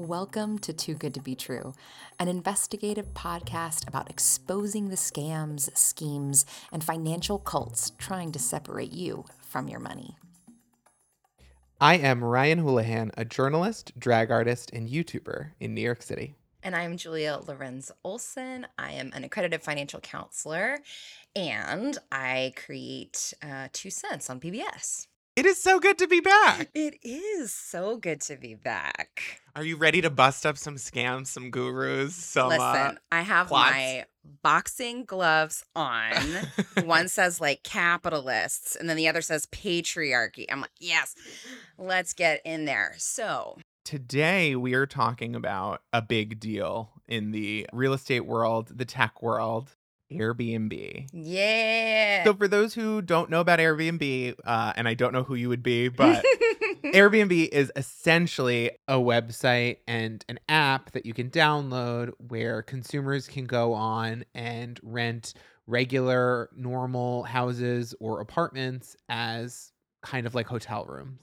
Welcome to Too Good to Be True, an investigative podcast about exposing the scams, schemes, and financial cults trying to separate you from your money. I am Ryan Houlihan, a journalist, drag artist, and YouTuber in New York City. And I'm Julia Lorenz Olson. I am an accredited financial counselor and I create uh, Two Cents on PBS. It is so good to be back. It is so good to be back. Are you ready to bust up some scams, some gurus, some Listen, uh, I have plots? my boxing gloves on. One says like capitalists, and then the other says patriarchy. I'm like, yes, let's get in there. So, Today we are talking about a big deal in the real estate world, the tech world, Airbnb. yeah. So for those who don't know about Airbnb, uh, and I don't know who you would be, but Airbnb is essentially a website and an app that you can download where consumers can go on and rent regular, normal houses or apartments as kind of like hotel rooms.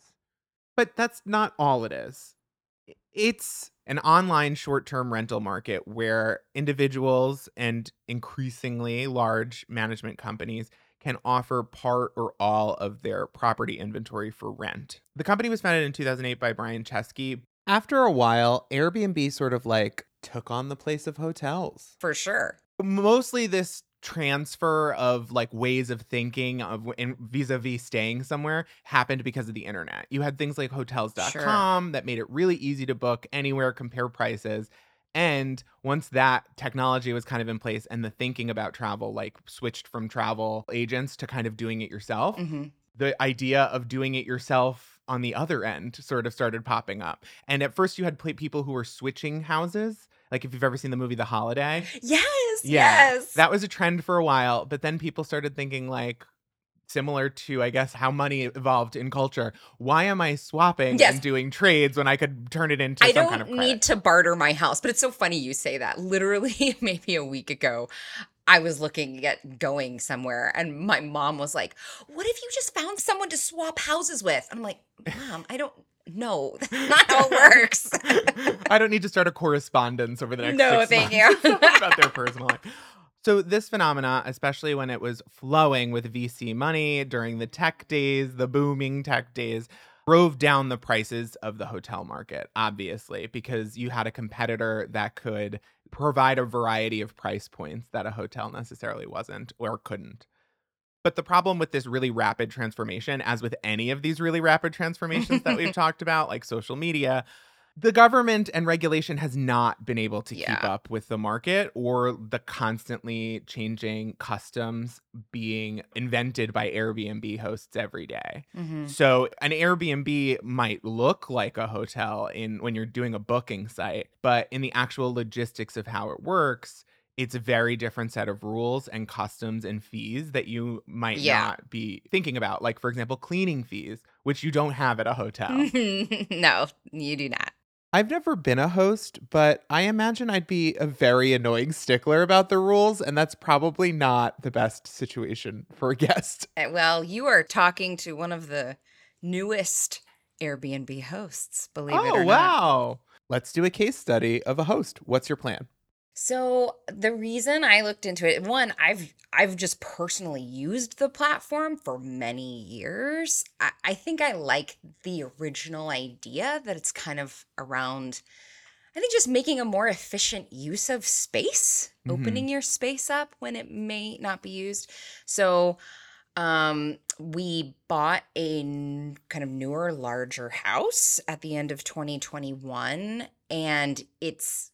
But that's not all it is. It's an online short term rental market where individuals and increasingly large management companies can offer part or all of their property inventory for rent. The company was founded in 2008 by Brian Chesky. After a while, Airbnb sort of like took on the place of hotels. For sure. Mostly this transfer of like ways of thinking of in vis-a-vis staying somewhere happened because of the internet. You had things like hotels.com that made it really easy to book anywhere, compare prices. And once that technology was kind of in place and the thinking about travel like switched from travel agents to kind of doing it yourself, hmm the idea of doing it yourself on the other end sort of started popping up. And at first you had people who were switching houses. Like if you've ever seen the movie The Holiday, Yes. yeah, Yes. that was a trend for a while, but then people started thinking like similar to I guess how money evolved in culture. Why am I swapping Yes. and doing trades when I could turn it into I some don't kind of need to barter my house, but it's so funny you say that. Literally, maybe a week ago, I was looking at going somewhere, and my mom was like, "What if you just found someone to swap houses with?" I'm like, "Mom, I don't know. That's not how it works." I don't need to start a correspondence over the next No, thank months you. about their personal life. So this phenomena, especially when it was flowing with VC money during the tech days, the booming tech days, drove down the prices of the hotel market, obviously, because you had a competitor that could provide a variety of price points that a hotel necessarily wasn't or couldn't. But the problem with this really rapid transformation, as with any of these really rapid transformations that we've talked about, like social media, the government and regulation has not been able to keep up with the market or the constantly changing customs being invented by Airbnb hosts every day. Mhm. So an Airbnb might look like a hotel in when you're doing a booking site, but in the actual logistics of how it works, it's a very different set of rules and customs and fees that you might Yeah. not be thinking about. Like for example, cleaning fees, which you don't have at a hotel. no, you do not. I've never been a host, but I imagine I'd be a very annoying stickler about the rules, and that's probably not the best situation for a guest. Uh, Well, you are talking to one of the newest Airbnb hosts, believe it oh, or not. Oh, wow. Let's do a case study of a host. What's your plan? So the reason I looked into it, one, I've I've just personally used the platform for many years. I, I think I like the original idea that it's kind of around I think just making a more efficient use of space, Mhm. opening your space up when it may not be used. So um we bought a n- kind of newer larger house at the end of 2021 and it's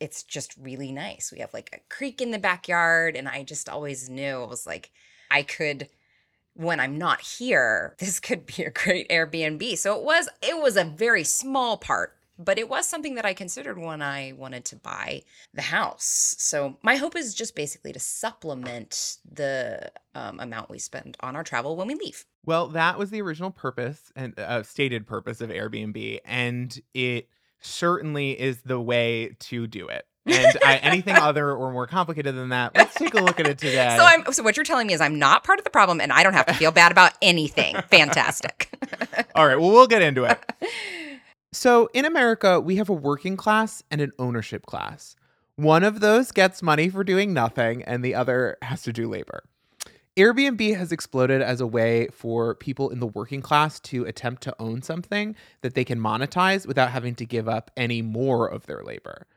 it's just really nice. We have like a creek in the backyard and I just always knew it was like I could when I'm not here, this could be a great Airbnb. So it was it was a very small part, but it was something that I considered when I wanted to buy the house. So my hope is just basically to supplement the um, amount we spend on our travel when we leave. Well, that was the original purpose and uh, stated purpose of Airbnb, and it certainly is the way to do it. And I, anything other or more complicated than that, let's take a look at it today. So I'm so what you're telling me is I'm not part of the problem and I don't have to feel bad about anything. Fantastic. All right, well, we'll get into it. So in America, we have a working class and an ownership class. One of those gets money for doing nothing, and the other has to do labor. Airbnb has exploded as a way for people in the working class to attempt to own something that they can monetize without having to give up any more of their labor.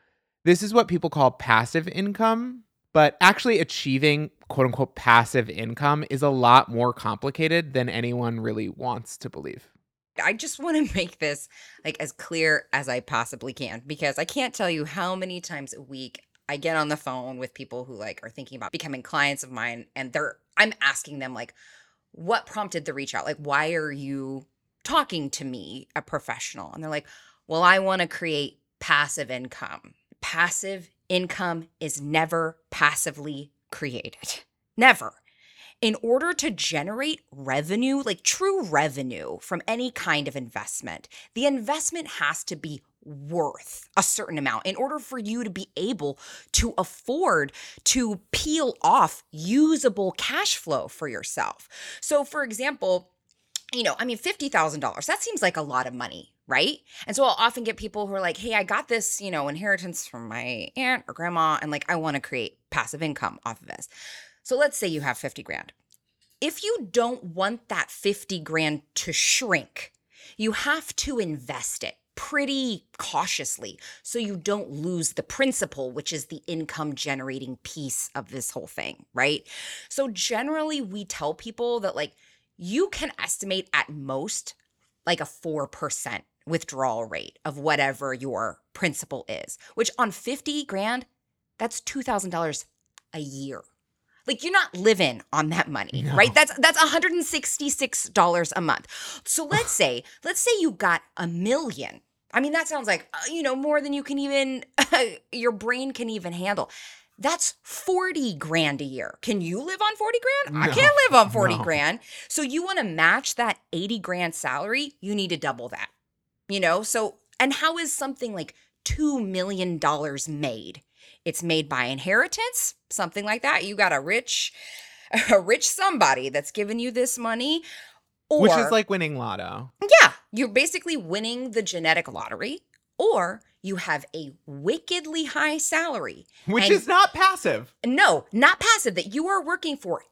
This is what people call passive income, but actually achieving quote unquote passive income is a lot more complicated than anyone really wants to believe. I just want to make this like as clear as I possibly can because I can't tell you how many times a week I get on the phone with people who like are thinking about becoming clients of mine and they're I'm asking them like what prompted the reach out? Like why are you talking to me, a professional? And they're like, "Well, I want to create passive income." Passive income is never passively created. Never in order to generate revenue, like true revenue from any kind of investment, the investment has to be worth a certain amount in order for you to be able to afford to peel off usable cash flow for yourself. So, for example, you know, I mean, $50,000, that seems like a lot of money, right? And so I'll often get people who are like, hey, I got this, you know, inheritance from my aunt or grandma, and like, I want to create passive income off of this. So let's say you have 50 grand. If you don't want that 50 grand to shrink, you have to invest it pretty cautiously so you don't lose the principal, which is the income generating piece of this whole thing, right? So generally, we tell people that like you can estimate at most like a 4% withdrawal rate of whatever your principal is, which on 50 grand, that's $2,000 a year. Like you're not living on that money, no. right? That's that's $166 a month. So let's say, let's say you got a million. I mean, that sounds like, uh, you know, more than you can even your brain can even handle. That's 40 grand a year. Can you live on 40 grand? No, I can't live on 40 no. grand. So you want to match that 80 grand salary, you need to double that. You know? So and how is something like 2 million dollars made? It's made by inheritance, something like that. You got a rich, a rich somebody that's giving you this money. Or, Which is like winning lotto. Yeah. You're basically winning the genetic lottery, or you have a wickedly high salary. Which is not passive. No, not passive that you are working for.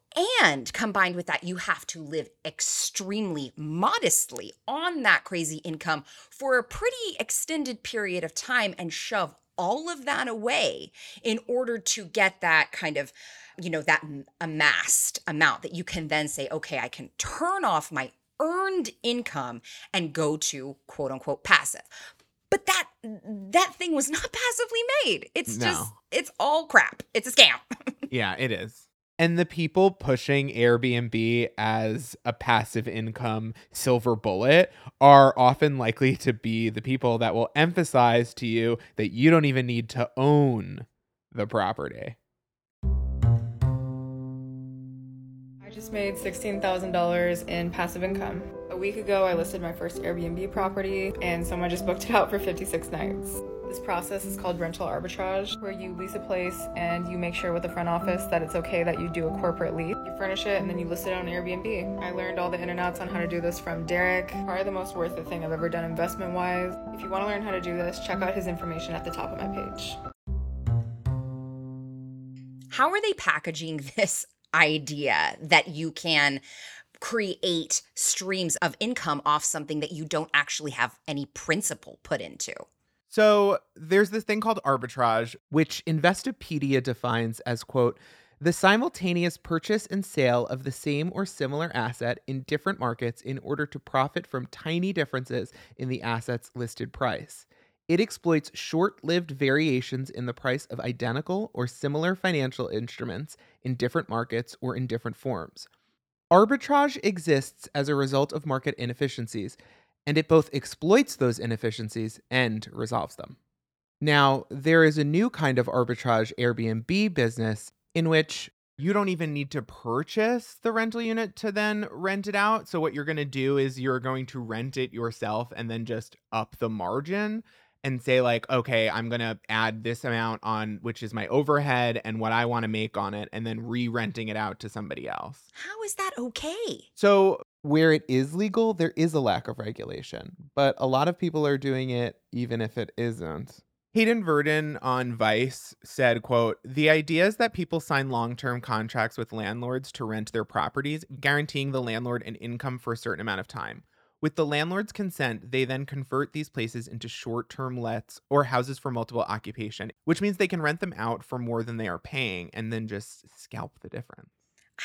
And combined with that, you have to live extremely modestly on that crazy income for a pretty extended period of time and shove all of that away in order to get that kind of you know that amassed amount that you can then say okay i can turn off my earned income and go to quote unquote passive. But that that thing was not passively made. It's no. just it's all crap. It's a scam. Yeah it is and the people pushing Airbnb as a passive income silver bullet are often likely to be the people that will emphasize to you that you don't even need to own the property. I just made $16,000 in passive income. A week ago, I listed my first Airbnb property, and someone just booked it out for 56 nights. This process is called rental arbitrage, where you lease a place and you make sure with the front office that it's okay that you do a corporate lease. You furnish it and then you list it on Airbnb. I learned all the in and outs on how to do this from Derek. Probably the most worth it thing I've ever done investment wise. If you want to learn how to do this, check out his information at the top of my page. How are they packaging this idea that you can create streams of income off something that you don't actually have any principal put into? So there's this thing called arbitrage, which Investopedia defines as, quote, the simultaneous purchase and sale of the same or similar asset in different markets in order to profit from tiny differences in the asset's listed price. It exploits short lived variations in the price of identical or similar financial instruments in different markets or in different forms. Arbitrage exists as a result of market inefficiencies and it both exploits those inefficiencies and resolves them. Now, there is a new kind of arbitrage Airbnb business in which you don't even need to purchase the rental unit to then rent it out. So, what you're going to do is you're going to rent it yourself and then just up the margin. And say like okay i'm going to add this amount on which is my overhead and what i want to make on it and then re-renting it out to somebody else How is that okay? so where it is legal there is a lack of regulation but a lot of people are doing it even if it isn't Hayden Verdon on Vice said, quote, The idea is that people sign long-term contracts with landlords to rent their properties, guaranteeing the landlord an income for a certain amount of time. With the landlord's consent, they then convert these places into short-term lets or houses for multiple occupation, which means they can rent them out for more than they are paying and then just scalp the difference.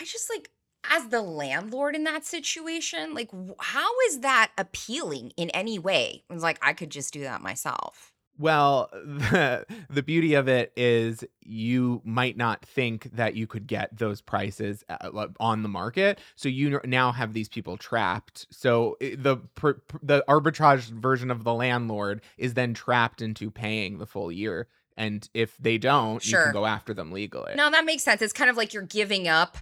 I just like as the landlord in that situation, like how is that appealing in any way? It's like I could just do that myself. Well, the, the beauty of it is you might not think that you could get those prices uh, on the market. So you now have these people trapped. So the pr- pr- the arbitrage version of the landlord is then trapped into paying the full year. And if they don't, you can go after them legally. No, that makes sense. It's kind of like you're giving up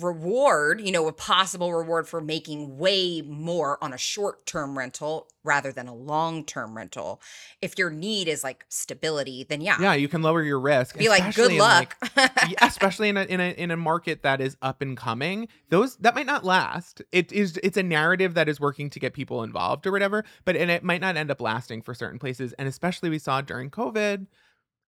reward, you know, a possible reward for making way more on a short term rental rather than a long term rental. If your need is like stability, then yeah. Yeah, you can lower your risk. Be like, good luck. yeah, especially in a, in a in a market that is up and coming those that might not last it is it's a narrative that is working to get people involved or whatever but and it might not end up lasting for certain places and especially we saw during covid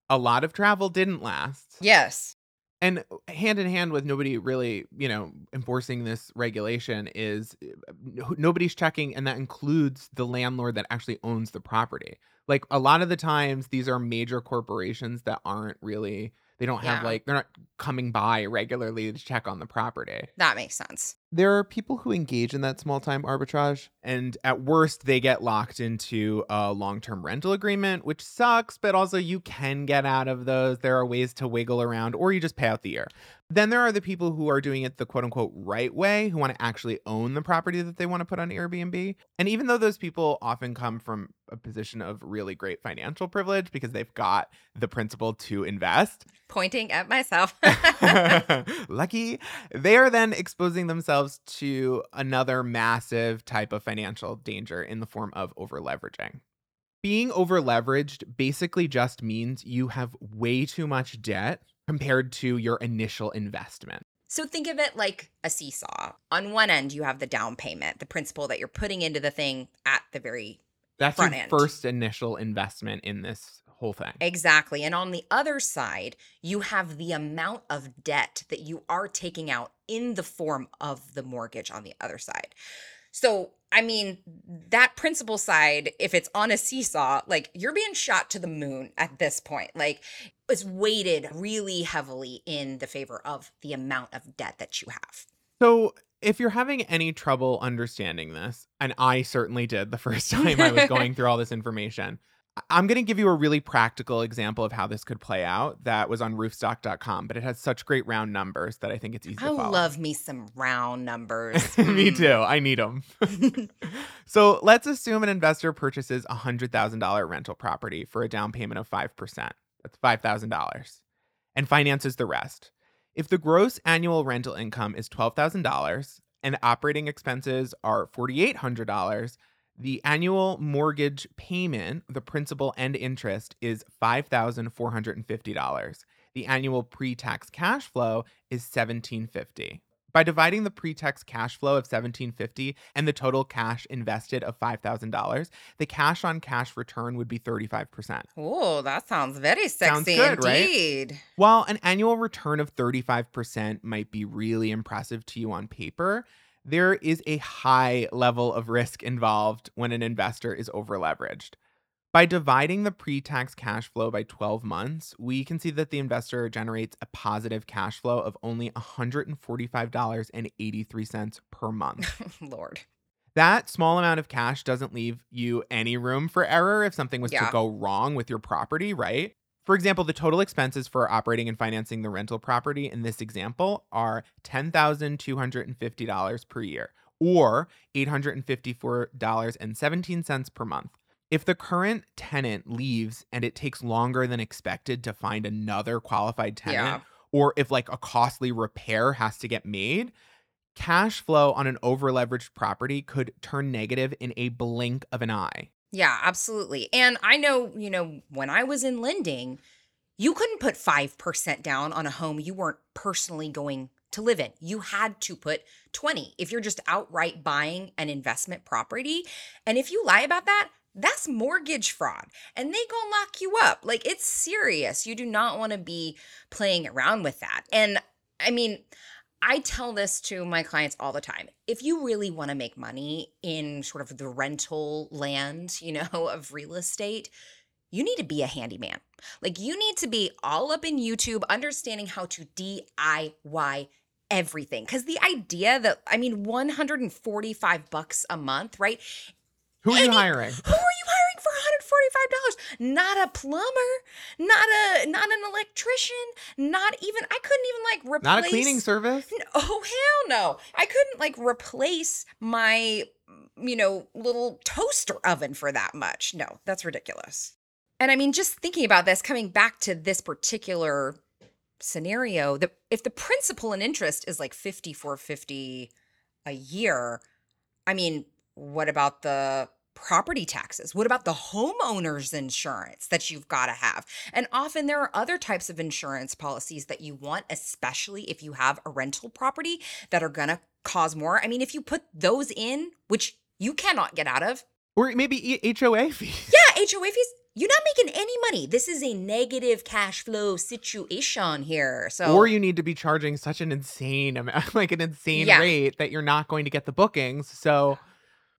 a lot of travel didn't last yes. And hand in hand with nobody really you know enforcing this regulation is uh, nobody's checking and that includes the landlord that actually owns the property. Like a lot of the times these are major corporations that aren't really they don't have Yeah. like they're not coming by regularly to check on the property That makes sense. there are people who engage in that small time arbitrage and at worst they get locked into a long-term rental agreement which sucks but also you can get out of those there are ways to wiggle around or you just pay out the year then there are the people who are doing it the quote unquote right way who want to actually own the property that they want to put on Airbnb and even though those people often come from a position of really great financial privilege because they've got the principal to invest Pointing at myself. Lucky. They are then exposing themselves to another massive type of financial danger in the form of over leveraging. Being over leveraged basically just means you have way too much debt compared to your initial investment. So think of it like a seesaw. On one end, you have the down payment, the principal that you're putting into the thing at the very That's your end. first initial investment in this whole thing. exactly. And on the other side, you have the amount of debt that you are taking out in the form of the mortgage on the other side. So, I mean, that principal side, if it's on a seesaw, like you're being shot to the moon at this point. Like it's weighted really heavily in the favor of the amount of debt that you have. So, if you're having any trouble understanding this, and I certainly did the first time I was going through all this information, I'm going to give you a really practical example of how this could play out that was on roofstock.com, but it has such great round numbers that I think it's easy I to follow. love me some round numbers. Me Mm. too. I need them. so let's assume an investor purchases a $100,000 rental property for a down payment of 5%. That's $5,000 and finances the rest. If the gross annual rental income is $12,000 and operating expenses are $4,800, the annual mortgage payment, the principal and interest, is $5,450. The annual pre-tax cash flow is 1,750. By dividing the pre-tax cash flow of 1,750 and the total cash invested of $5,000, the cash on cash return would be 35%. Oh, that sounds very sexy Sounds good, right? While an annual return of 35% might be really impressive to you on paper, there is a high level of risk involved when an investor is over leveraged. By dividing the pre tax cash flow by 12 months, we can see that the investor generates a positive cash flow of only $145.83 per month. Lord. That small amount of cash doesn't leave you any room for error if something was to go wrong with your property, right? For example, the total expenses for operating and financing the rental property in this example are $10,250 per year or $854.17 per month. If the current tenant leaves and it takes longer than expected to find another qualified tenant, Yeah. or if like a costly repair has to get made, cash flow on an overleveraged property could turn negative in a blink of an eye. Yeah, absolutely. And I know, you know, when I was in lending, you couldn't put 5% down on a home you weren't personally going to live in. You had to put 20 if you're just outright buying an investment property. And if you lie about that, that's mortgage fraud and they gonna lock you up. Like it's serious. You do not want to be playing around with that. And I mean, I tell this to my clients all the time. If you really want to make money in sort of the rental land, you know, of real estate, you need to be a handyman. Like you need to be all up in YouTube understanding how to DIY everything cuz the idea that I mean 145 bucks a month, right? Who are you Any- hiring? Who are you hiring for $145? Not a plumber, not a not an electrician, not even I couldn't even like replace Not a cleaning service. Oh hell no. I couldn't like replace my you know little toaster oven for that much. No, that's ridiculous. And I mean just thinking about this coming back to this particular scenario, that if the principal and interest is like 5450 a year, I mean, what about the property taxes? What about the homeowner's insurance that you've got to have? And often there are other types of insurance policies that you want, especially if you have a rental property that are going to cause more. I mean, if you put those in, which you cannot get out of, Or maybe HOA fees. yeah, HOA fees, you're not making any money. This is a negative cash flow situation here. So, Or you need to be charging such an insane amount, like an insane Yeah. rate that you're not going to get the bookings. So,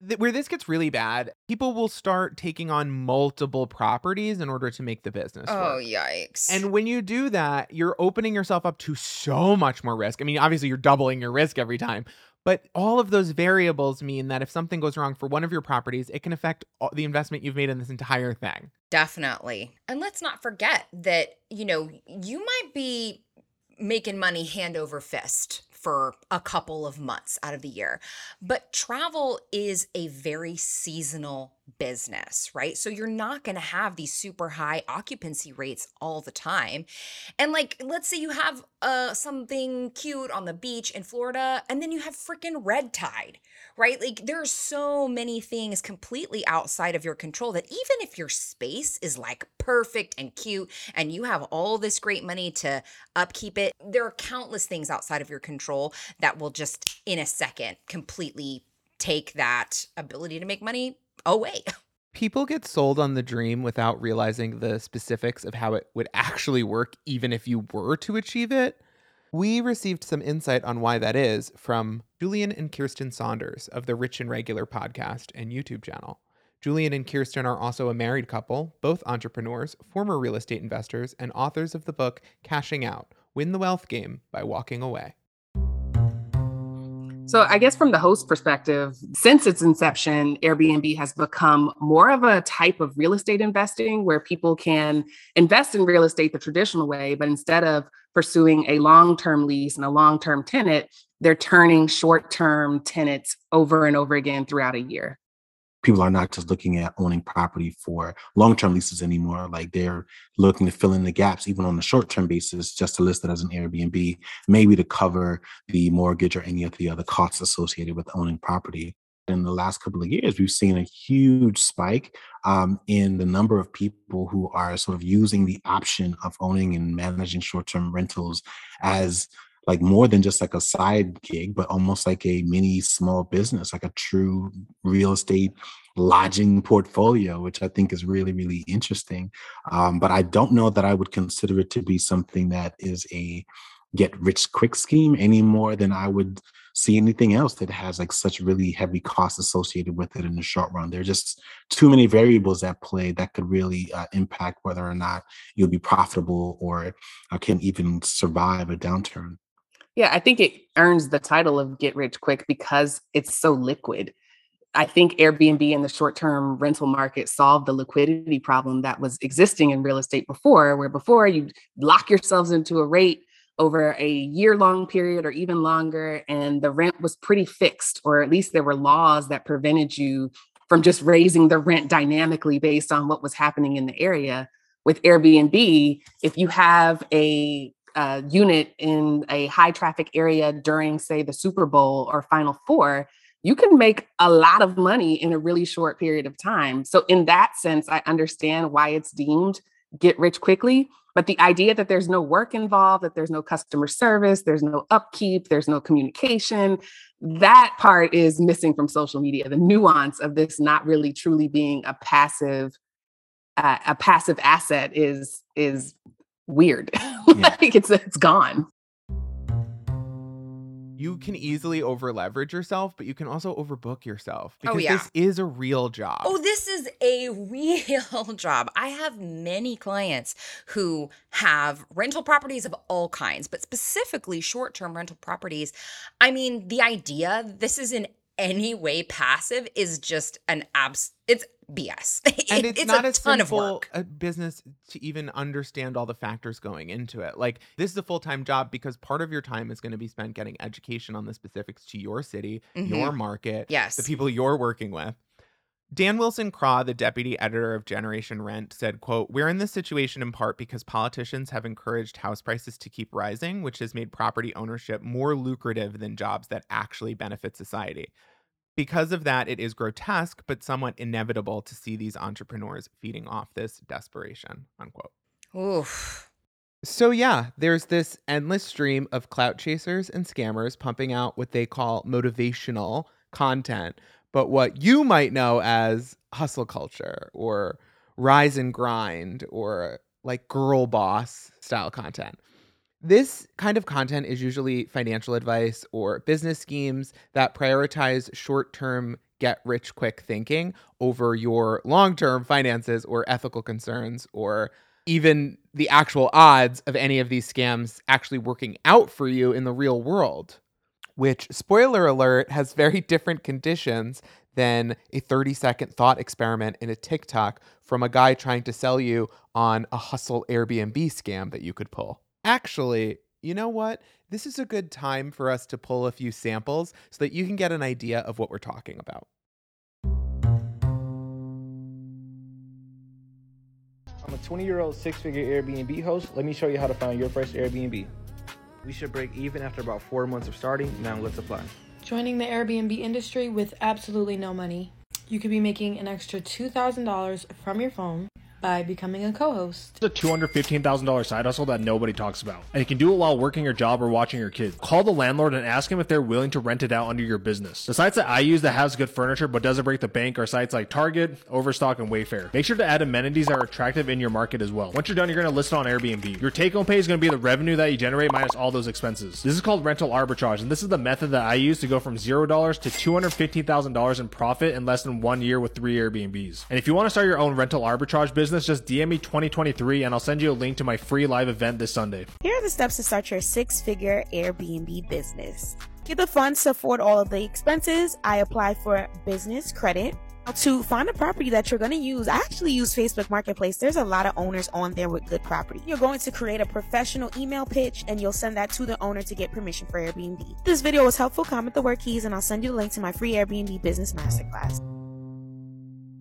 th- where this gets really bad, people will start taking on multiple properties in order to make the business oh, work. yikes. And when you do that, you're opening yourself up to so much more risk. I mean, obviously, you're doubling your risk every time, but all of those variables mean that if something goes wrong for one of your properties, it can affect the investment you've made in this entire thing. Definitely. And let's not forget that, you know, you might be making money hand over fist for a couple of months out of the year. But travel is a very seasonal business, right? So you're not going to have these super high occupancy rates all the time. And like let's say you have uh something cute on the beach in Florida and then you have freaking red tide, right? Like there are so many things completely outside of your control that even if your space is like perfect and cute and you have all this great money to upkeep it, there are countless things outside of your control that will just in a second completely take that ability to make money away. People get sold on the dream without realizing the specifics of how it would actually work, even if you were to achieve it. We received some insight on why that is from Julian and Kirsten Saunders of the Rich and Regular podcast and YouTube channel. Julian and Kirsten are also a married couple, both entrepreneurs, former real estate investors, and authors of the book Cashing Out Win the Wealth Game by Walking Away. So, I guess from the host perspective, since its inception, Airbnb has become more of a type of real estate investing where people can invest in real estate the traditional way, but instead of pursuing a long term lease and a long term tenant, they're turning short term tenants over and over again throughout a year. People are not just looking at owning property for long-term leases anymore. Like they're looking to fill in the gaps, even on a short-term basis, just to list it as an Airbnb, maybe to cover the mortgage or any of the other costs associated with owning property. In the last couple of years, we've seen a huge spike um, in the number of people who are sort of using the option of owning and managing short-term rentals as like more than just like a side gig, but almost like a mini small business, like a true real estate lodging portfolio, which I think is really, really interesting. Um, but I don't know that I would consider it to be something that is a get rich quick scheme any more than I would see anything else that has like such really heavy costs associated with it in the short run. There are just too many variables at play that could really uh, impact whether or not you'll be profitable or uh, can even survive a downturn. Yeah, I think it earns the title of get rich quick because it's so liquid. I think Airbnb in the short term rental market solved the liquidity problem that was existing in real estate before, where before you lock yourselves into a rate over a year long period or even longer, and the rent was pretty fixed, or at least there were laws that prevented you from just raising the rent dynamically based on what was happening in the area. With Airbnb, if you have a uh, unit in a high traffic area during, say, the Super Bowl or Final Four, you can make a lot of money in a really short period of time. So, in that sense, I understand why it's deemed get rich quickly. But the idea that there's no work involved, that there's no customer service, there's no upkeep, there's no communication, that part is missing from social media. The nuance of this not really truly being a passive, uh, a passive asset is is weird. like it's it's gone you can easily over leverage yourself, but you can also overbook yourself Oh, because yeah. this is a real job. Oh, this is a real job. I have many clients who have rental properties of all kinds, but specifically short term rental properties. I mean, the idea this is in any way passive is just an abs, it's BS. and it's, it's not a a ton of simple work. a business to even understand all the factors going into it. Like this is a full time job because part of your time is going to be spent getting education on the specifics to your city, mm-hmm. your market, Yes. the people you're working with. Dan Wilson Craw, the deputy editor of Generation Rent, said, quote, We're in this situation in part because politicians have encouraged house prices to keep rising, which has made property ownership more lucrative than jobs that actually benefit society. Because of that, it is grotesque, but somewhat inevitable to see these entrepreneurs feeding off this desperation. Unquote. Oof. So, yeah, there's this endless stream of clout chasers and scammers pumping out what they call motivational content, but what you might know as hustle culture or rise and grind or like girl boss style content. This kind of content is usually financial advice or business schemes that prioritize short term get rich quick thinking over your long term finances or ethical concerns or even the actual odds of any of these scams actually working out for you in the real world. Which, spoiler alert, has very different conditions than a 30 second thought experiment in a TikTok from a guy trying to sell you on a hustle Airbnb scam that you could pull. Actually, you know what? This is a good time for us to pull a few samples so that you can get an idea of what we're talking about. I'm a 20 year old six figure Airbnb host. Let me show you how to find your first Airbnb. We should break even after about four months of starting. Now let's apply. Joining the Airbnb industry with absolutely no money. You could be making an extra $2,000 from your phone by becoming a co host. It's a $215,000 side hustle that nobody talks about. And you can do it while working your job or watching your kids. Call the landlord and ask him if they're willing to rent it out under your business. The sites that I use that has good furniture but doesn't break the bank are sites like Target, Overstock, and Wayfair. Make sure to add amenities that are attractive in your market as well. Once you're done, you're going to list it on Airbnb. Your take home pay is going to be the revenue that you generate minus all those expenses. This is called rental arbitrage, and this is the method that I use to go from $0 to $215,000 in profit in less than one year with three Airbnbs. And if you want to start your own rental arbitrage business, just DM me 2023 and I'll send you a link to my free live event this Sunday. Here are the steps to start your six figure Airbnb business. Get the funds to afford all of the expenses. I apply for business credit. To find a property that you're going to use, I actually use Facebook Marketplace. There's a lot of owners on there with good property. You're going to create a professional email pitch and you'll send that to the owner to get permission for Airbnb. If this video was helpful. Comment the word keys and I'll send you the link to my free Airbnb business masterclass.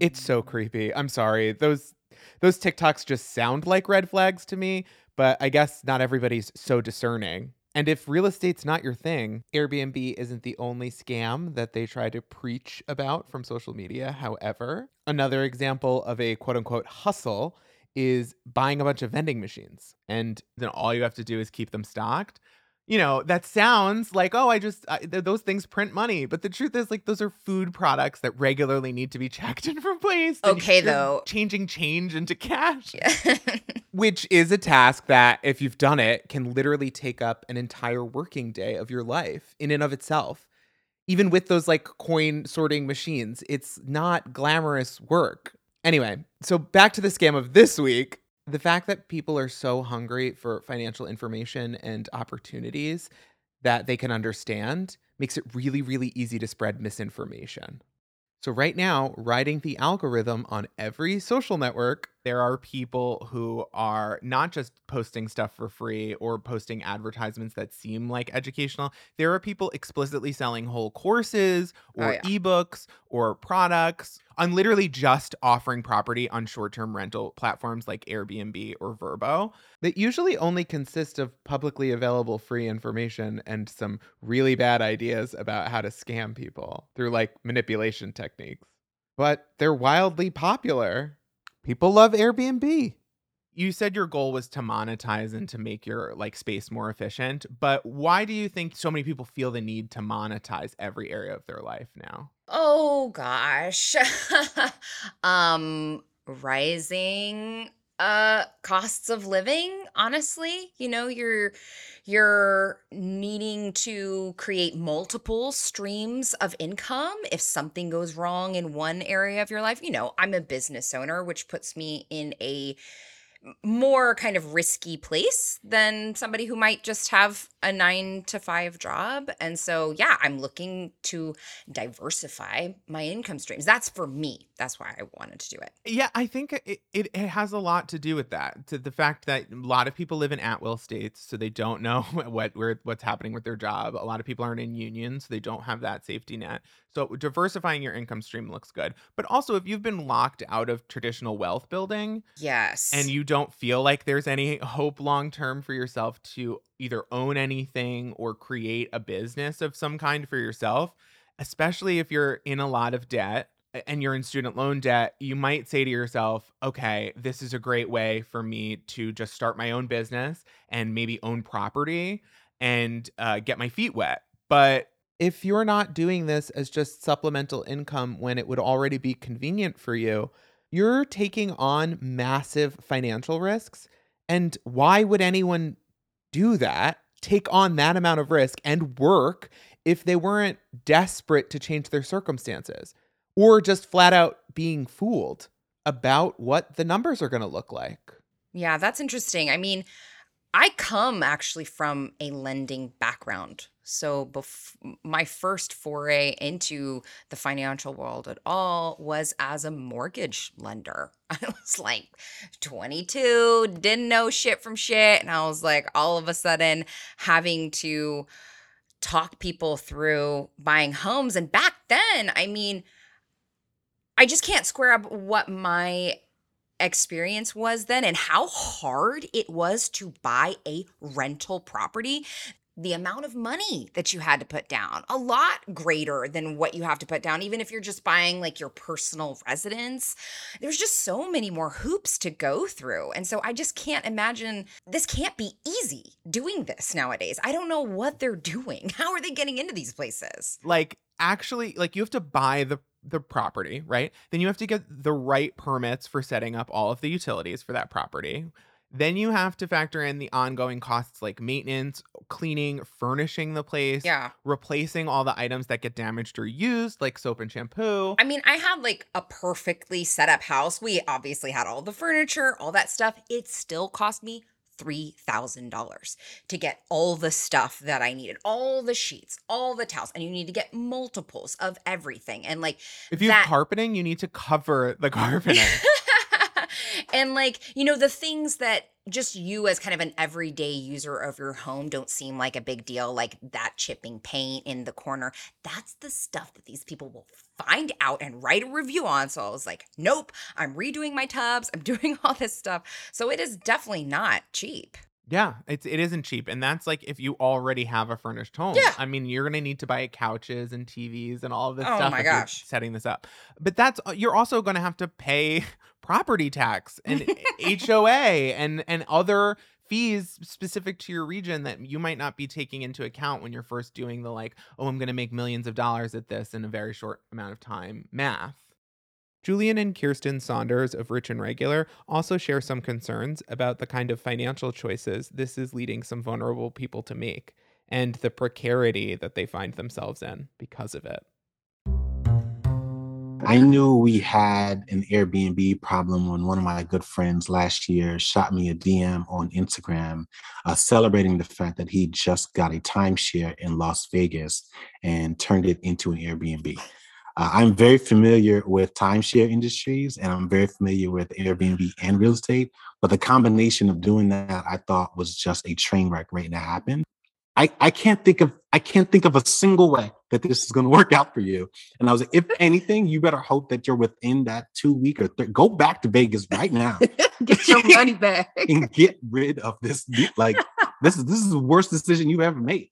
It's so creepy. I'm sorry. Those those TikToks just sound like red flags to me, but I guess not everybody's so discerning. And if real estate's not your thing, Airbnb isn't the only scam that they try to preach about from social media. However, another example of a quote unquote hustle is buying a bunch of vending machines. And then all you have to do is keep them stocked. You know, that sounds like, oh, I just, I, th- those things print money. But the truth is, like, those are food products that regularly need to be checked and replaced. and Okay, you're though. Changing change into cash yeah. which is a task that if you've done it can literally take up an entire working day of your life in and of itself even with those like coin sorting machines it's not glamorous work anyway so back to the scam of this week the fact that people are so hungry for financial information and opportunities that they can understand makes it really really easy to spread misinformation. So right now riding the algorithm on every social network there are people who are not just posting stuff for free or posting advertisements that seem like educational. There are people explicitly selling whole courses Oh, or yeah. ebooks or products on literally just offering property on short term rental platforms like Airbnb or Vrbo that usually only consist of publicly available free information and some really bad ideas about how to scam people through like manipulation techniques. But they're wildly popular. People love Airbnb. You said your goal was to monetize and to make your like space more efficient, but why do you think so many people feel the need to monetize every area of their life now? Oh gosh. um rising uh costs of living, honestly. You know, you're you're needing to create multiple streams of income if something goes wrong in one area of your life. You know, I'm a business owner, which puts me in a more kind of risky place than somebody who might just have a nine to five job. And so, yeah, I'm looking to diversify my income streams. That's for me. That's why I wanted to do it. Yeah, I think it, it, it has a lot to do with that. To the fact that a lot of people live in at will states, so they don't know what where what's happening with their job. A lot of people aren't in unions, so they don't have that safety net. So diversifying your income stream looks good. But also if you've been locked out of traditional wealth building Yes. and you don't feel like there's any hope long term for yourself to either own anything or create a business of some kind for yourself, especially if you're in a lot of debt and you're in student loan debt, you might say to yourself, okay, this is a great way for me to just start my own business and maybe own property and uh, get my feet wet. But if you're not doing this as just supplemental income when it would already be convenient for you, you're taking on massive financial risks. And why would anyone do that, take on that amount of risk and work if they weren't desperate to change their circumstances or just flat out being fooled about what the numbers are going to look like? Yeah, that's interesting. I mean, I come actually from a lending background. So bef- my first foray into the financial world at all was as a mortgage lender. I was like 22, didn't know shit from shit. And I was like, all of a sudden having to talk people through buying homes. And back then, I mean, I just can't square up what my experience was then and how hard it was to buy a rental property. The amount of money that you had to put down, a lot greater than what you have to put down, even if you're just buying like your personal residence. There's just so many more hoops to go through. And so I just can't imagine this can't be easy doing this nowadays. I don't know what they're doing. How are they getting into these places? like actually like you have to buy the the property, right? Then you have to get the right permits for setting up all of the utilities for that property. Then you have to factor in the ongoing costs like maintenance, cleaning, furnishing the place, Yeah. replacing all the items that get damaged or used, like soap and shampoo. I mean, I had like a perfectly set up house. We obviously had all the furniture, all that stuff. It still cost me $3,000 to get all the stuff that I needed, all the sheets, all the towels, and you need to get multiples of everything. And like, if you that- have carpeting, you need to cover the carpeting. and like, you know, the things that just you as kind of an everyday user of your home don't seem like a big deal, like that chipping paint in the corner. That's the stuff that these people will find out and write a review on. So I was like, nope, I'm redoing my tubs, I'm doing all this stuff. So it is definitely not cheap. Yeah, it's it isn't cheap, and that's like if you already have a furnished home. Yeah. I mean, you're gonna need to buy couches and TVs and all of this Oh stuff. my if you're gosh. setting this up. But that's uh, you're also gonna have to pay property tax and HOA and and other fees specific to your region that you might not be taking into account when you're first doing the like, oh, I'm gonna make millions of dollars at this in a very short amount of time math. Julian and Kirsten Saunders of Rich and Regular also share some concerns about the kind of financial choices this is leading some vulnerable people to make and the precarity that they find themselves in because of it. I knew we had an Airbnb problem when one of my good friends last year shot me a DM on Instagram uh, celebrating the fact that he just got a timeshare in Las Vegas and turned it into an Airbnb. Uh, I'm very familiar with timeshare industries and I'm very familiar with Airbnb and real estate. But the combination of doing that, I thought was just a train wreck waiting to happen. I, I can't think of I can't think of a single way that this is going to work out for you. And I was like, if anything, you better hope that you're within that two week or go back to Vegas right now. get your money back and get rid of this. Like this is this is the worst decision you've ever made.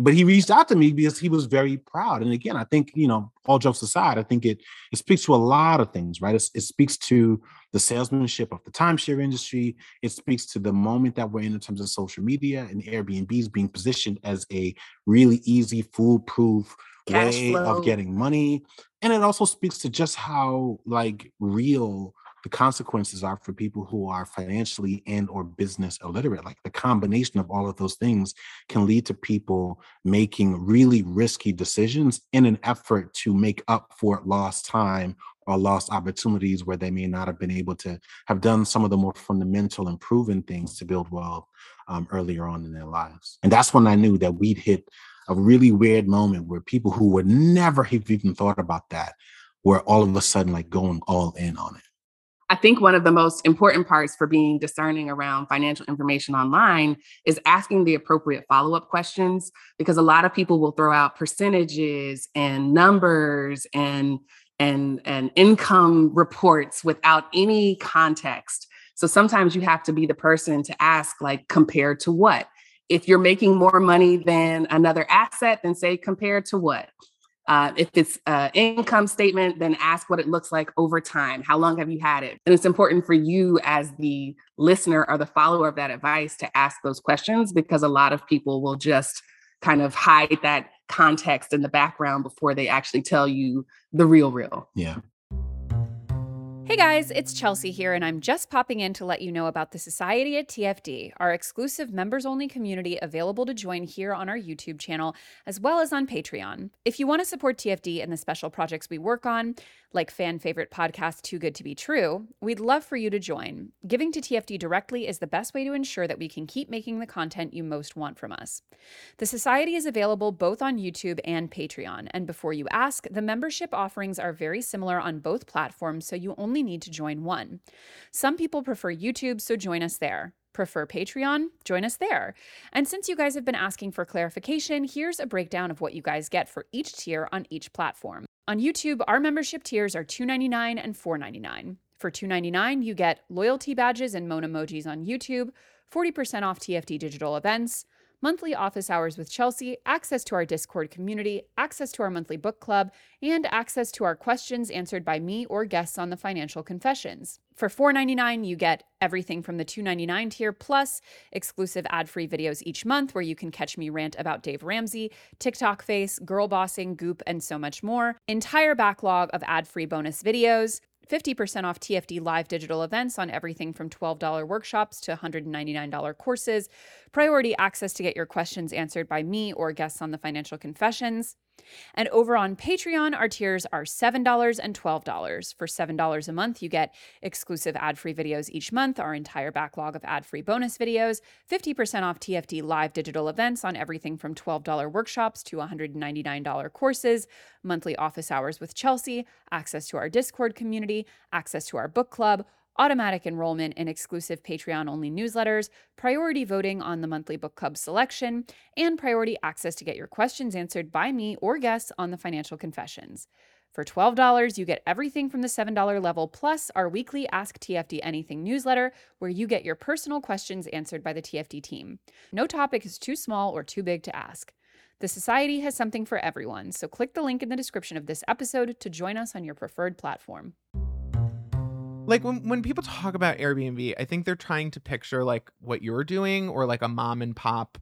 But he reached out to me because he was very proud. And again, I think you know, all jokes aside, I think it it speaks to a lot of things, right? It, it speaks to the salesmanship of the timeshare industry. It speaks to the moment that we're in in terms of social media and Airbnbs being positioned as a really easy, foolproof Cash way flow. of getting money. And it also speaks to just how like real the consequences are for people who are financially and or business illiterate. Like the combination of all of those things can lead to people making really risky decisions in an effort to make up for lost time or lost opportunities where they may not have been able to have done some of the more fundamental and proven things to build wealth um, earlier on in their lives. And that's when i knew that we'd hit a really weird moment where people who would never have even thought about that were all of a sudden like going all in on it I think one of the most important parts for being discerning around financial information online is asking the appropriate follow up questions because a lot of people will throw out percentages and numbers and and and income reports without any context. So sometimes you have to be the person to ask like compared to what? If you're making more money than another asset, then say compared to what? Uh, if it's an income statement, then ask what it looks like over time. How long have you had it? And it's important for you as the listener or the follower of that advice to ask those questions because a lot of people will just kind of hide that context in the background before they actually tell you the real, real. Yeah. Hey guys, it's Chelsea here, and I'm just popping in to let you know about the Society at TFD, our exclusive members only community available to join here on our YouTube channel as well as on Patreon. If you want to support TFD and the special projects we work on, like fan favorite podcast Too Good to Be True, we'd love for you to join. Giving to TFD directly is the best way to ensure that we can keep making the content you most want from us. The Society is available both on YouTube and Patreon, and before you ask, the membership offerings are very similar on both platforms, so you only need to join one. Some people prefer YouTube, so join us there. Prefer Patreon? Join us there. And since you guys have been asking for clarification, here's a breakdown of what you guys get for each tier on each platform. On YouTube, our membership tiers are $2.99 and $4.99. For $2.99, you get loyalty badges and moan emojis on YouTube, 40% off TFD digital events, monthly office hours with Chelsea, access to our Discord community, access to our monthly book club, and access to our questions answered by me or guests on the Financial Confessions. For $4.99, you get everything from the $2.99 tier plus exclusive ad-free videos each month where you can catch me rant about Dave Ramsey, TikTok face, girl bossing, goop, and so much more. Entire backlog of ad-free bonus videos. 50% off TFD live digital events on everything from $12 workshops to $199 courses, priority access to get your questions answered by me or guests on the Financial Confessions. And over on Patreon, our tiers are $7 and $12. For $7 a month, you get exclusive ad free videos each month, our entire backlog of ad free bonus videos, 50% off TFD live digital events on everything from $12 workshops to $199 courses, monthly office hours with Chelsea, access to our Discord community, access to our book club automatic enrollment in exclusive Patreon only newsletters, priority voting on the monthly book club selection, and priority access to get your questions answered by me or guests on the Financial Confessions. For $12, you get everything from the $7 level plus our weekly Ask TFD Anything newsletter, where you get your personal questions answered by the TFD team. No topic is too small or too big to ask. The Society has something for everyone, so click the link in the description of this episode to join us on your preferred platform like when, when people talk about airbnb i think they're trying to picture like what you're doing or like a mom and pop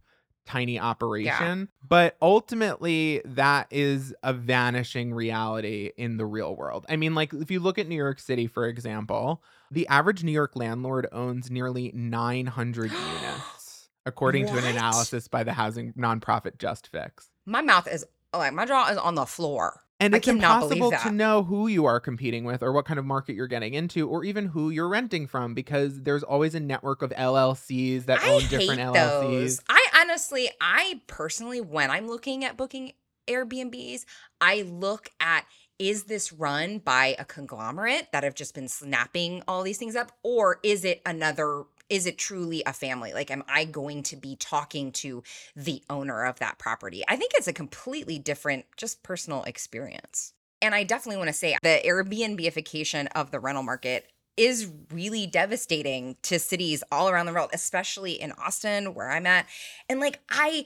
tiny operation yeah. but ultimately that is a vanishing reality in the real world. I mean like if you look at new york city for example the average new york landlord owns nearly 900 units according to an analysis by the housing nonprofit JustFix. My mouth is like my jaw is on the floor and it's impossible to know who you are competing with or what kind of market you're getting into or even who you're renting from because there's always a network of LLCs that I own different hate LLCs. Those. I honestly, I personally, when I'm looking at booking Airbnbs, I look at is this run by a conglomerate that have just been snapping all these things up or is it another is it truly a family? Like am i going to be talking to the owner of that property? I think it's a completely different just personal experience. And i definitely want to say the airbnbification of the rental market is really devastating to cities all around the world especially in austin where i'm at. And like i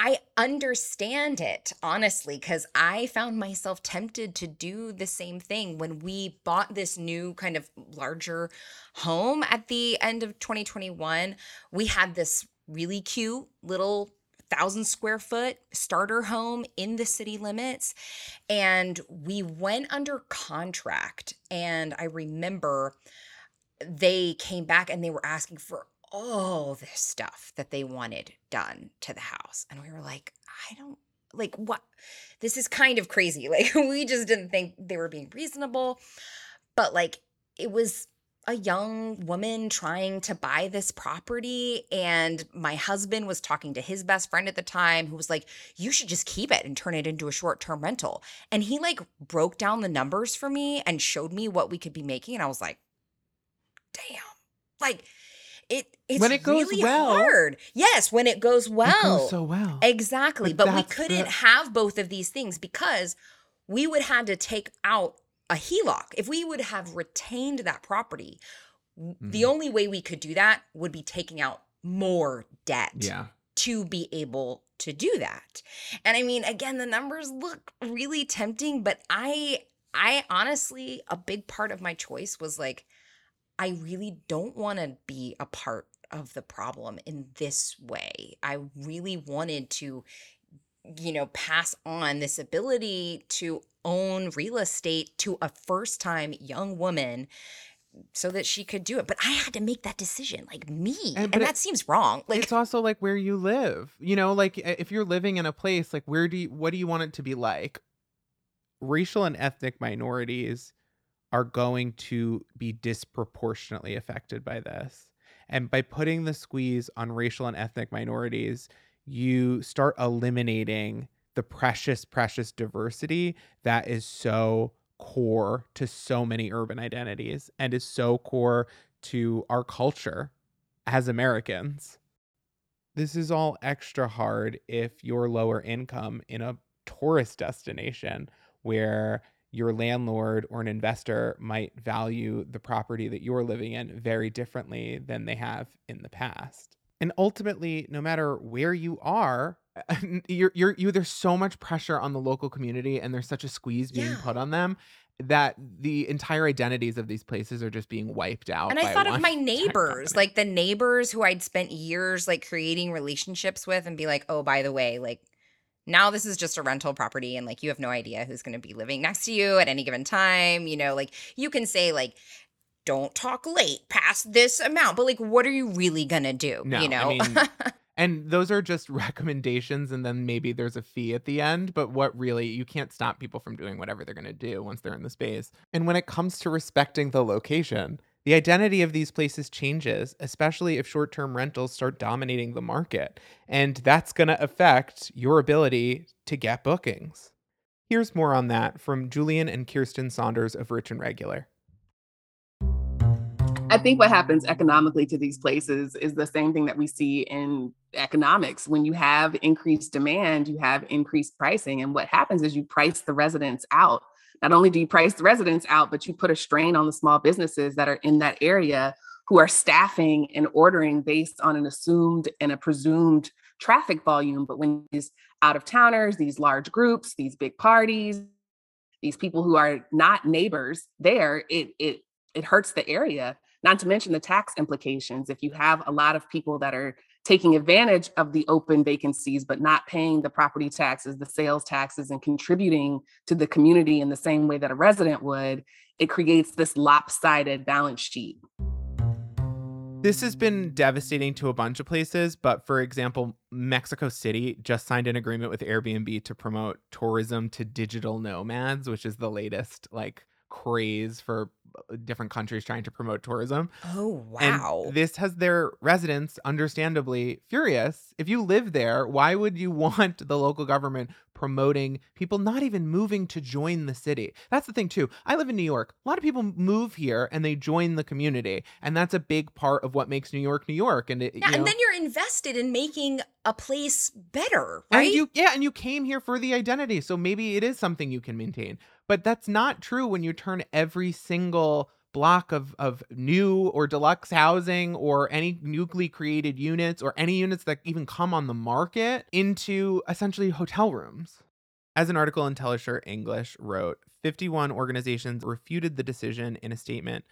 I understand it, honestly, because I found myself tempted to do the same thing when we bought this new kind of larger home at the end of 2021. We had this really cute little thousand square foot starter home in the city limits. And we went under contract. And I remember they came back and they were asking for all this stuff that they wanted done to the house. And we were like, I don't like what this is kind of crazy. Like we just didn't think they were being reasonable. But like it was a young woman trying to buy this property and my husband was talking to his best friend at the time who was like you should just keep it and turn it into a short-term rental and he like broke down the numbers for me and showed me what we could be making and I was like damn like it it's When it goes really well. hard. Yes, when it goes well. It goes so well. Exactly. But But, we couldn't the- have both of these things because we would have to take out a HELOC. If we would have retained that property, w the mm-hmm. only way we could do that would be taking out more debt Yeah. to be able to do that. And I mean, again, the numbers look really tempting, but I I honestly a big part of my choice was like I really don't want to be a part of the problem in this way. I really wanted to you know pass on this ability to own real estate to a first time young woman so that she could do it. But I had to make that decision, like me. And- And, but it- that seems wrong. Like it's also like where you live. You know, like if you're living in a place, like where do you, what do you want it to be like? Racial and ethnic minorities are going to be disproportionately affected by this. And by putting the squeeze on racial and ethnic minorities, you start eliminating the precious, precious diversity that is so core to so many urban identities and is so core to our culture as Americans. This is all extra hard if you're lower income in a tourist destination where your landlord or an investor might value the property that you're living in very differently than they have in the past. And ultimately, no matter where you are, you're, you're, you there's so much pressure on the local community and there's such a squeeze being Yeah. put on them that the entire identities of these places are just being wiped out. and I thought of my neighbors, like the neighbors who I'd spent years like creating relationships with and be like, "Oh, by the way, like now this is just a rental property and like you have no idea who's going to be living next to you at any given time, you know, like you can say like don't talk late past this amount, but like what are you really going to do, No, you know? mean, And those are just recommendations, and then maybe there's a fee at the end. But what really, you can't stop people from doing whatever they're going to do once they're in the space. And when it comes to respecting the location, the identity of these places changes, especially if short term rentals start dominating the market. And that's going to affect your ability to get bookings. Here's more on that from Julian and Kirsten Saunders of Rich and Regular. I think what happens economically to these places is the same thing that we see in economics. When you have increased demand, you have increased pricing. And what happens is you price the residents out. Not only do you price the residents out, but you put a strain on the small businesses that are in that area who are staffing and ordering based on an assumed and a presumed traffic volume. But when these out of towners, these large groups, these big parties, these people who are not neighbors there, it it it hurts the area not to mention the tax implications. If you have a lot of people that are taking advantage of the open vacancies, but not paying the property taxes, the sales taxes, and contributing to the community in the same way that a resident would, it creates this lopsided balance sheet. This has been devastating to a bunch of places, but for example, Mexico City just signed an agreement with Airbnb to promote tourism to digital nomads, which is the latest like craze for uh, different countries trying to promote tourism. Oh, And wow. this has their residents understandably furious. If you live there, why would you want the local government promoting people not even moving to join the city? That's the thing, too. I live in New York. A lot of people move here and they join the community. And that's a big part of what makes New York New York. And, it, yeah, you know, and then you're invested in making a place better, right? and you, yeah, and you came here for the identity. So maybe it is something you can maintain. But that's not true when you turn every single block of, of new or deluxe housing or any newly created units or any units that even come on the market into essentially hotel rooms. As an article in Telesur English wrote, 51 organizations refuted the decision in a statement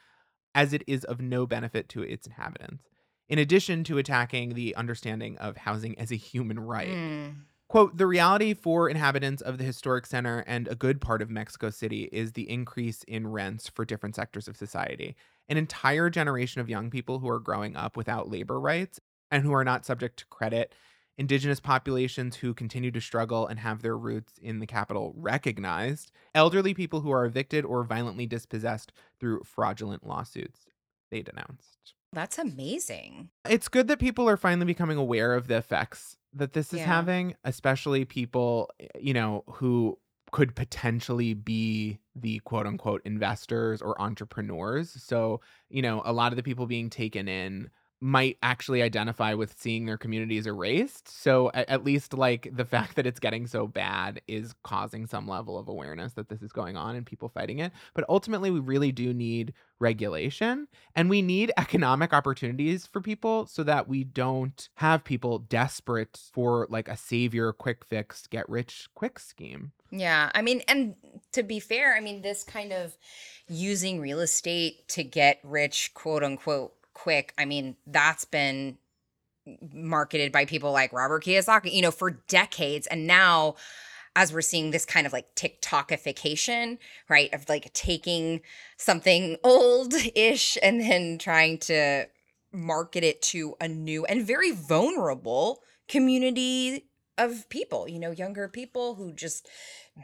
as it is of no benefit to its inhabitants, in addition to attacking the understanding of housing as a human right. Mm. Quote, the reality for inhabitants of the historic center and a good part of Mexico City is the increase in rents for different sectors of society. An entire generation of young people who are growing up without labor rights and who are not subject to credit, indigenous populations who continue to struggle and have their roots in the capital recognized, elderly people who are evicted or violently dispossessed through fraudulent lawsuits, they denounced. That's amazing. It's good that people are finally becoming aware of the effects that this is Yeah. having, especially people, eh, you know, who could potentially be the quote unquote investors or entrepreneurs. So, you know, a lot of the people being taken in might actually identify with seeing their communities erased. So, at, at least like the fact that it's getting so bad is causing some level of awareness that this is going on and people fighting it. But ultimately, we really do need regulation and we need economic opportunities for people so that we don't have people desperate for like a savior quick fix get rich quick scheme Yeah, I mean, and to be fair, I mean, this kind of using real estate to get rich, quote unquote, quick, I mean, that's been marketed by people like Robert Kiyosaki, you know, for decades. And now, as we're seeing this kind of like TikTokification, right, of like taking something old ish and then trying to market it to a new and very vulnerable community of people, you know, younger people who just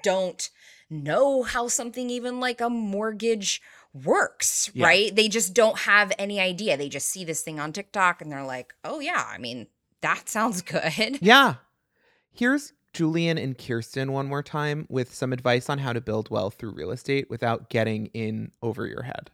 don't know how something even like a mortgage works, Yeah. right? They just don't have any idea. They just see this thing on TikTok and they're like, oh, yeah, I mean, that sounds good. yeah here's julian and kirsten one more time with some advice on how to build wealth through real estate without getting in over your head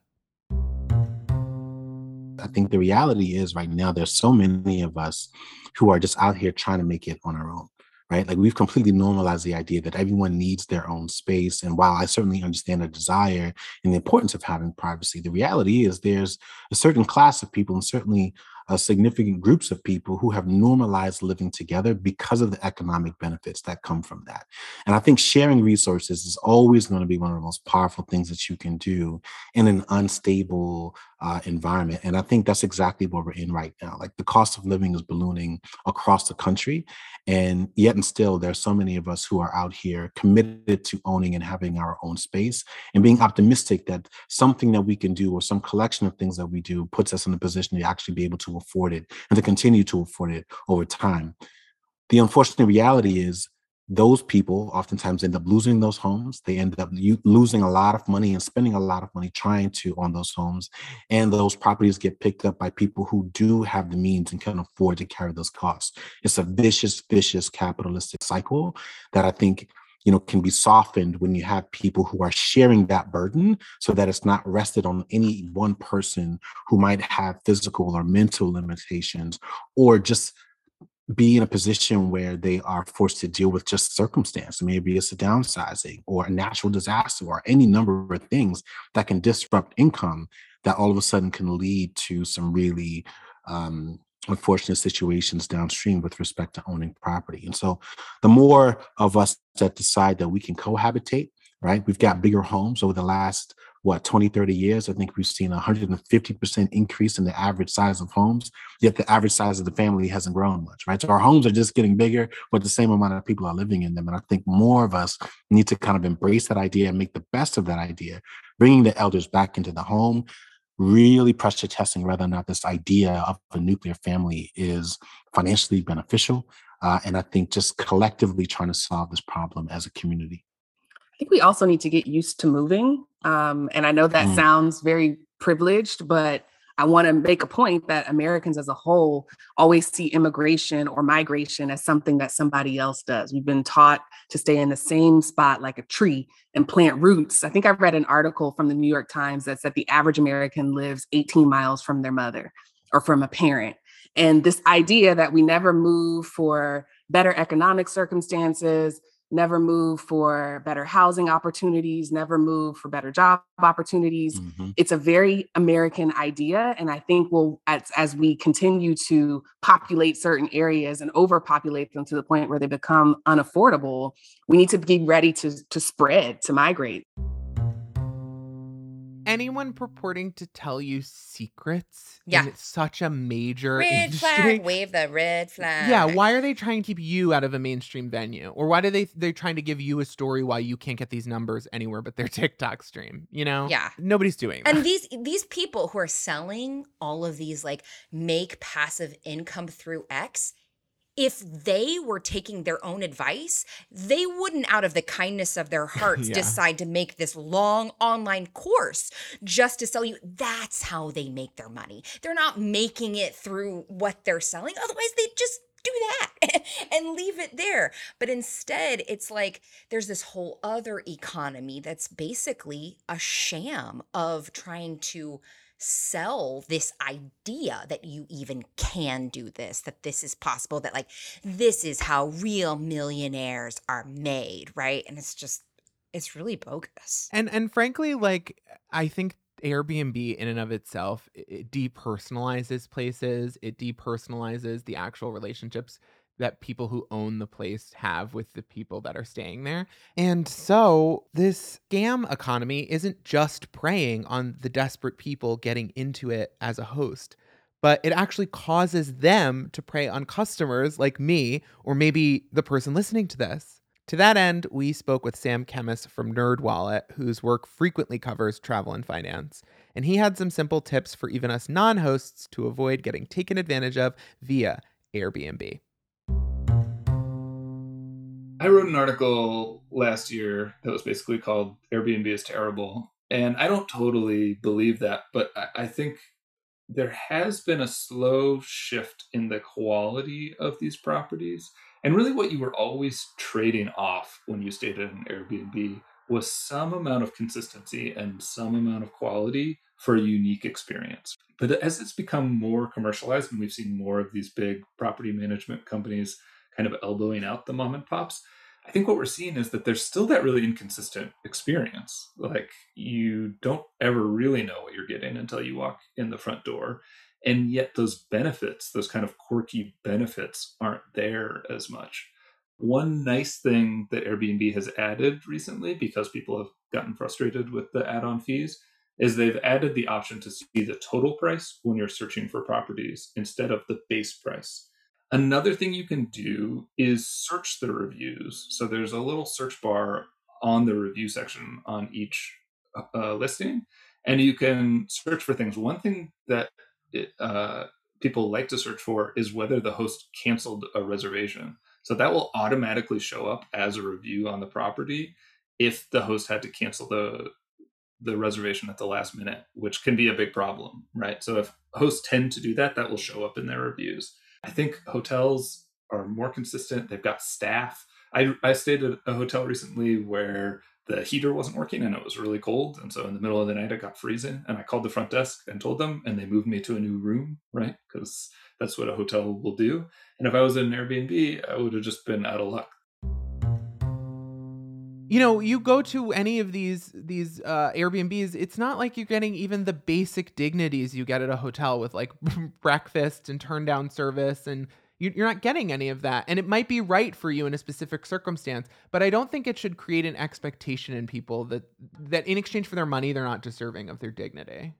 I think the reality is right now there's so many of us who are just out here trying to make it on our own, right? Like we've completely normalized the idea that everyone needs their own space. And while I certainly understand the desire and the importance of having privacy, the reality is there's a certain class of people and certainly uh, significant groups of people who have normalized living together because of the economic benefits that come from that. And I think sharing resources is always going to be one of the most powerful things that you can do in an unstable uh, environment. And I think that's exactly what we're in right now. Like the cost of living is ballooning across the country. And yet and still, there's so many of us who are out here committed to owning and having our own space and being optimistic that something that we can do or some collection of things that we do puts us in a position to actually be able to afford it and to continue to afford it over time. The unfortunate reality is those people oftentimes end up losing those homes. They end up u- losing a lot of money and spending a lot of money trying to on those homes. And those properties get picked up by people who do have the means and can afford to carry those costs. It's a vicious, vicious capitalistic cycle that I think you know can be softened when you have people who are sharing that burden so that it's not rested on any one person who might have physical or mental limitations or just be in a position where they are forced to deal with just circumstance. Maybe it's a downsizing or a natural disaster or any number of things that can disrupt income that all of a sudden can lead to some really um, unfortunate situations downstream with respect to owning property. And so the more of us that decide that we can cohabitate, right? We've got bigger homes over the last what 20 30 years i think we've seen a 150% increase in the average size of homes yet the average size of the family hasn't grown much right so our homes are just getting bigger but the same amount of people are living in them and i think more of us need to kind of embrace that idea and make the best of that idea bringing the elders back into the home really pressure testing whether or not this idea of a nuclear family is financially beneficial uh, and i think just collectively trying to solve this problem as a community I think we also need to get used to moving Um, and I know that Mm. sounds very privileged, but I want to make a point that Americans as a whole always see immigration or migration as something that somebody else does. We've been taught to stay in the same spot like a tree and plant roots. I think I read an article from the New York Times that said the average American lives 18 miles from their mother or from a parent. And this idea that we never move for better economic circumstances, never move for better housing opportunities, never move for better job opportunities. Mhm. It's a very American idea. And I think we'll, as, as we continue to populate certain areas and overpopulate them to the point where they become unaffordable, we need to be ready to, to spread, to migrate. Mm. Anyone purporting to tell you secrets Yeah. in such a major Red industry. flag. Wave the red flag. Yeah, why are they trying to keep you out of a mainstream venue? Or why do they they're trying to give you a story why you can't get these numbers anywhere but their TikTok stream, you know? Yeah. Nobody's doing that. And these these people who are selling all of these like make passive income through X, if they were taking their own advice, they wouldn't out of the kindness of their hearts Yeah. decide to make this long online course just to sell you. That's how they make their money. They're not making it through what they're selling. Otherwise, they'd just do that and leave it there. But instead, it's like there's this whole other economy that's basically a sham of trying to sell this idea that you even can do this, that this is possible, that like this is how real millionaires are made, right? And it's just, it's really bogus. And and frankly, like I think Airbnb in and of itself it depersonalizes places. It depersonalizes the actual relationships that people who own the place have with the people that are staying there. And so this scam economy isn't just preying on the desperate people getting into it as a host, but it actually causes them to prey on customers like me or maybe the person listening to this. To that end, we spoke with Sam Kemmis from NerdWallet, whose work frequently covers travel and finance. And he had some simple tips for even us non hosts to avoid getting taken advantage of via Airbnb. I wrote an article last year that was basically called Airbnb is terrible. And I don't totally believe that, but I, think there has been a slow shift in the quality of these properties. And really, what you were always trading off when you stayed at an Airbnb was some amount of consistency and some amount of quality for a unique experience. But as it's become more commercialized and we've seen more of these big property management companies kind of elbowing out the mom and pops, I think what we're seeing is that there's still that really inconsistent experience. Like you don't ever really know what you're getting until you walk in the front door. And yet those benefits, those kind of quirky benefits, aren't there as much. One nice thing that Airbnb has added recently, because people have gotten frustrated with the add on fees, is they've added the option to see the total price when you're searching for properties instead of the base price. Another thing you can do is search the reviews. So there's a little search bar on the review section on each uh, listing, and you can search for things. One thing that it, uh, people like to search for is whether the host canceled a reservation. So that will automatically show up as a review on the property if the host had to cancel the the reservation at the last minute, which can be a big problem, right? So if hosts tend to do that, that will show up in their reviews. I think hotels are more consistent. They've got staff. I, I stayed at a hotel recently where the heater wasn't working and it was really cold. And so in the middle of the night, it got freezing. And I called the front desk and told them, and they moved me to a new room, right? Because that's what a hotel will do. And if I was in an Airbnb, I would have just been out of luck. You know, you go to any of these these uh, Airbnbs, it's not like you're getting even the basic dignities you get at a hotel with like breakfast and turn down service and you- you're not getting any of that. And it might be right for you in a specific circumstance, but I don't think it should create an expectation in people that that in exchange for their money, they're not deserving of their dignity.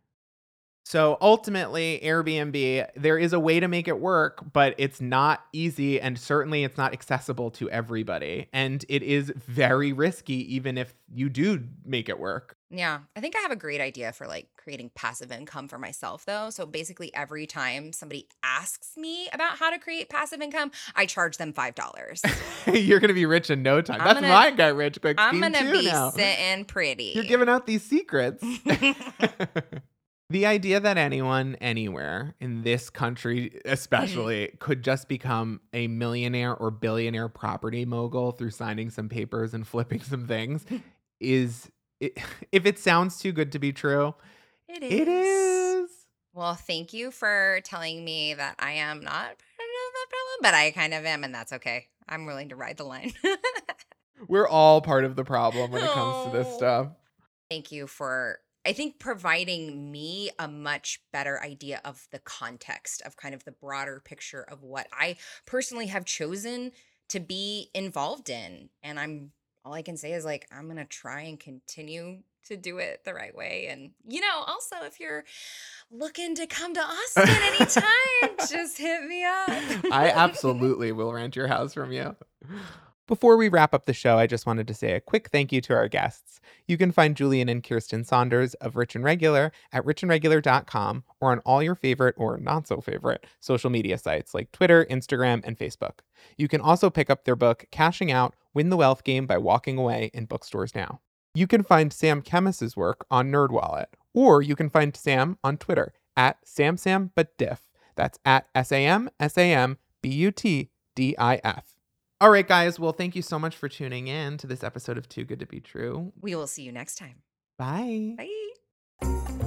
So ultimately, Airbnb, there is a way to make it work, but it's not easy and certainly it's not accessible to everybody. And it is very risky, even if you do make it work. Yeah, I think I have a great idea for like creating passive income for myself though. So basically every time somebody asks me about how to create passive income, I charge them $5. You're going to be rich in no time. I'm That's gonna- my get rich quick I'm going to be now. sitting pretty. You're giving out these secrets. the idea that anyone anywhere in this country especially could just become a millionaire or billionaire property mogul through signing some papers and flipping some things is it, if it sounds too good to be true It it is Well, thank you for telling me that I am not part of the problem, but I kind of am, and that's okay. I'm willing to ride the line. we're all part of the problem when it comes to this Oh. stuff thank you for, I think, providing me a much better idea of the context of kind of the broader picture of what I personally have chosen to be involved in. And I'm, all I can say is like, I'm going to try and continue to do it the right way. And, you know, also if you're looking to come to Austin anytime, just hit me up. I absolutely will rent your house from you. Before we wrap up the show, I just wanted to say a quick thank you to our guests. You can find Julian and Kirsten Saunders of Rich and Regular at richandregular.com or on all your favorite or not so favorite social media sites like Twitter, Instagram, and Facebook. You can also pick up their book, Cashing Out Win the Wealth Game by Walking Away, in bookstores now. You can find Sam Kemmis's work on NerdWallet, or you can find Sam on Twitter at SamSamButDiff. That's at S A M S A M B U T D I F. All right, guys. Well, thank you so much for tuning in to this episode of Too Good to Be True. We will see you next time. Bye. Bye.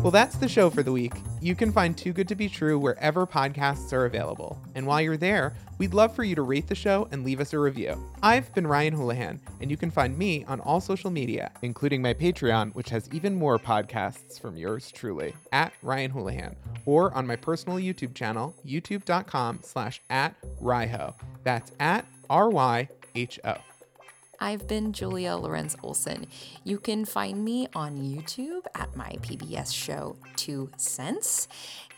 Well, that's the show for the week. You can find Too Good to Be True wherever podcasts are available. And while you're there, we'd love for you to rate the show and leave us a review. I've been Ryan Houlihan, and you can find me on all social media, including my Patreon, which has even more podcasts from yours truly, at Ryan Houlihan, or on my personal YouTube channel, youtube.com slash at Ryho. That's at R-Y-H-O. I've been Julia Lorenz Olson. You can find me on YouTube at my PBS show, Two Cents.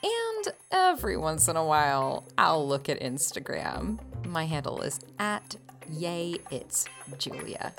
And every once in a while, I'll look at Instagram. My handle is at Yay It's Julia.